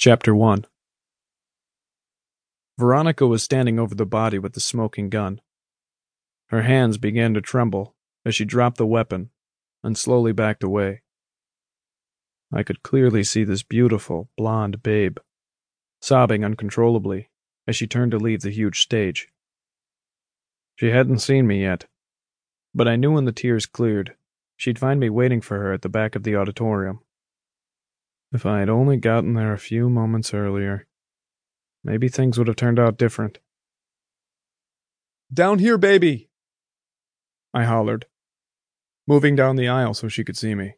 Chapter 1 Veronica was standing over the body with the smoking gun. Her hands began to tremble as she dropped the weapon and slowly backed away. I could clearly see this beautiful, blonde babe, sobbing uncontrollably as she turned to leave the huge stage. She hadn't seen me yet, but I knew when the tears cleared, she'd find me waiting for her at the back of the auditorium. If I had only gotten there a few moments earlier, maybe things would have turned out different. Down here, baby! I hollered, moving down the aisle so she could see me.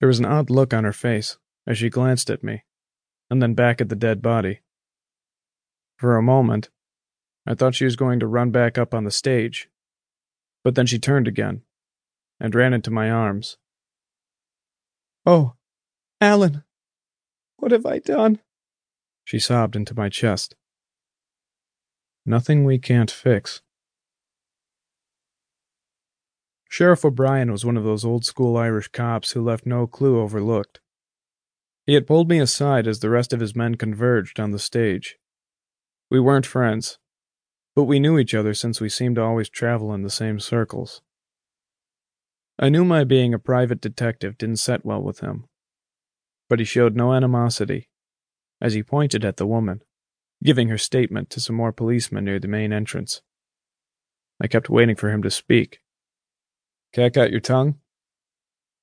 There was an odd look on her face as she glanced at me, and then back at the dead body. For a moment, I thought she was going to run back up on the stage, but then she turned again and ran into my arms. Oh, Alan, what have I done? She sobbed into my chest. Nothing we can't fix. Sheriff O'Brien was one of those old school Irish cops who left no clue overlooked. He had pulled me aside as the rest of his men converged on the stage. We weren't friends, but we knew each other since we seemed to always travel in the same circles. I knew my being a private detective didn't set well with him, but he showed no animosity as he pointed at the woman, giving her statement to some more policemen near the main entrance. I kept waiting for him to speak. Cat out your tongue?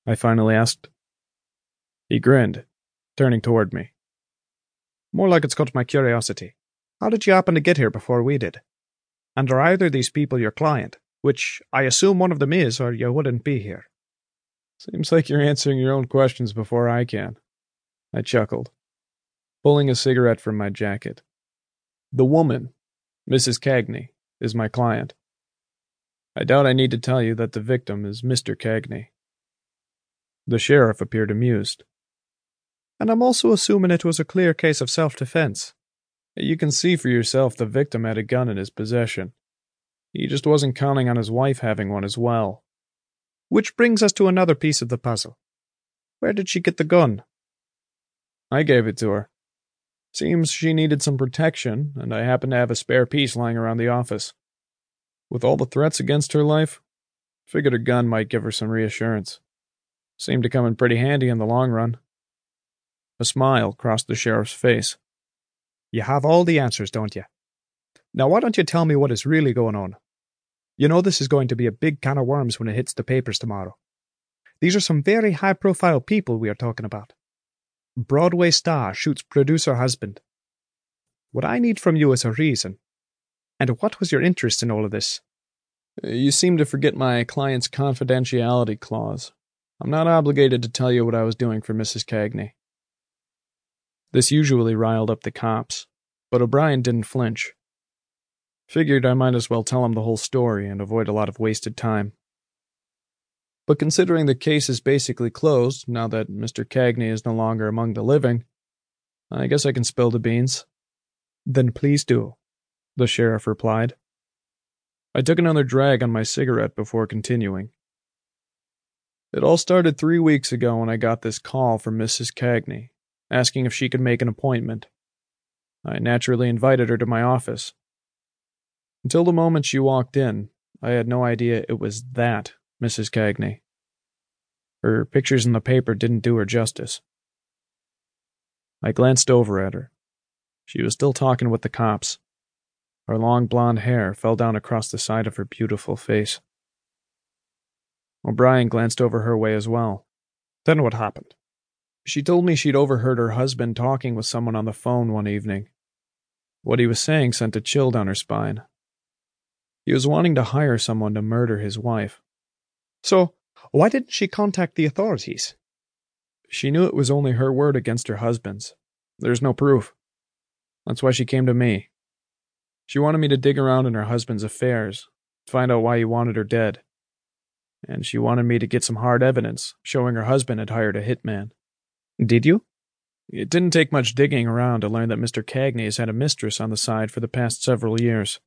I finally asked. He grinned, turning toward me. More like it's caught my curiosity. How did you happen to get here before we did? And are either these people your client? Which I assume one of them is, or you wouldn't be here. Seems like you're answering your own questions before I can. I chuckled, pulling a cigarette from my jacket. The woman, Mrs. Cagney, is my client. I doubt I need to tell you that the victim is Mr. Cagney. The sheriff appeared amused. And I'm also assuming it was a clear case of self defense. You can see for yourself the victim had a gun in his possession. He just wasn't counting on his wife having one as well. Which brings us to another piece of the puzzle. Where did she get the gun? I gave it to her. Seems she needed some protection, and I happened to have a spare piece lying around the office. With all the threats against her life, figured a gun might give her some reassurance. Seemed to come in pretty handy in the long run. A smile crossed the sheriff's face. You have all the answers, don't you? Now, why don't you tell me what is really going on? You know this is going to be a big can of worms when it hits the papers tomorrow. These are some very high profile people we are talking about. Broadway star shoots producer husband. What I need from you is a reason. And what was your interest in all of this? You seem to forget my client's confidentiality clause. I'm not obligated to tell you what I was doing for Mrs. Cagney. This usually riled up the cops, but O'Brien didn't flinch. Figured I might as well tell him the whole story and avoid a lot of wasted time. But considering the case is basically closed now that Mr. Cagney is no longer among the living, I guess I can spill the beans. Then please do, the sheriff replied. I took another drag on my cigarette before continuing. It all started three weeks ago when I got this call from Mrs. Cagney, asking if she could make an appointment. I naturally invited her to my office. Until the moment she walked in, I had no idea it was that Mrs. Cagney. Her pictures in the paper didn't do her justice. I glanced over at her. She was still talking with the cops. Her long blonde hair fell down across the side of her beautiful face. O'Brien glanced over her way as well. Then what happened? She told me she'd overheard her husband talking with someone on the phone one evening. What he was saying sent a chill down her spine. He was wanting to hire someone to murder his wife. So, why didn't she contact the authorities? She knew it was only her word against her husband's. There's no proof. That's why she came to me. She wanted me to dig around in her husband's affairs, find out why he wanted her dead. And she wanted me to get some hard evidence showing her husband had hired a hitman. Did you? It didn't take much digging around to learn that Mr. Cagney has had a mistress on the side for the past several years.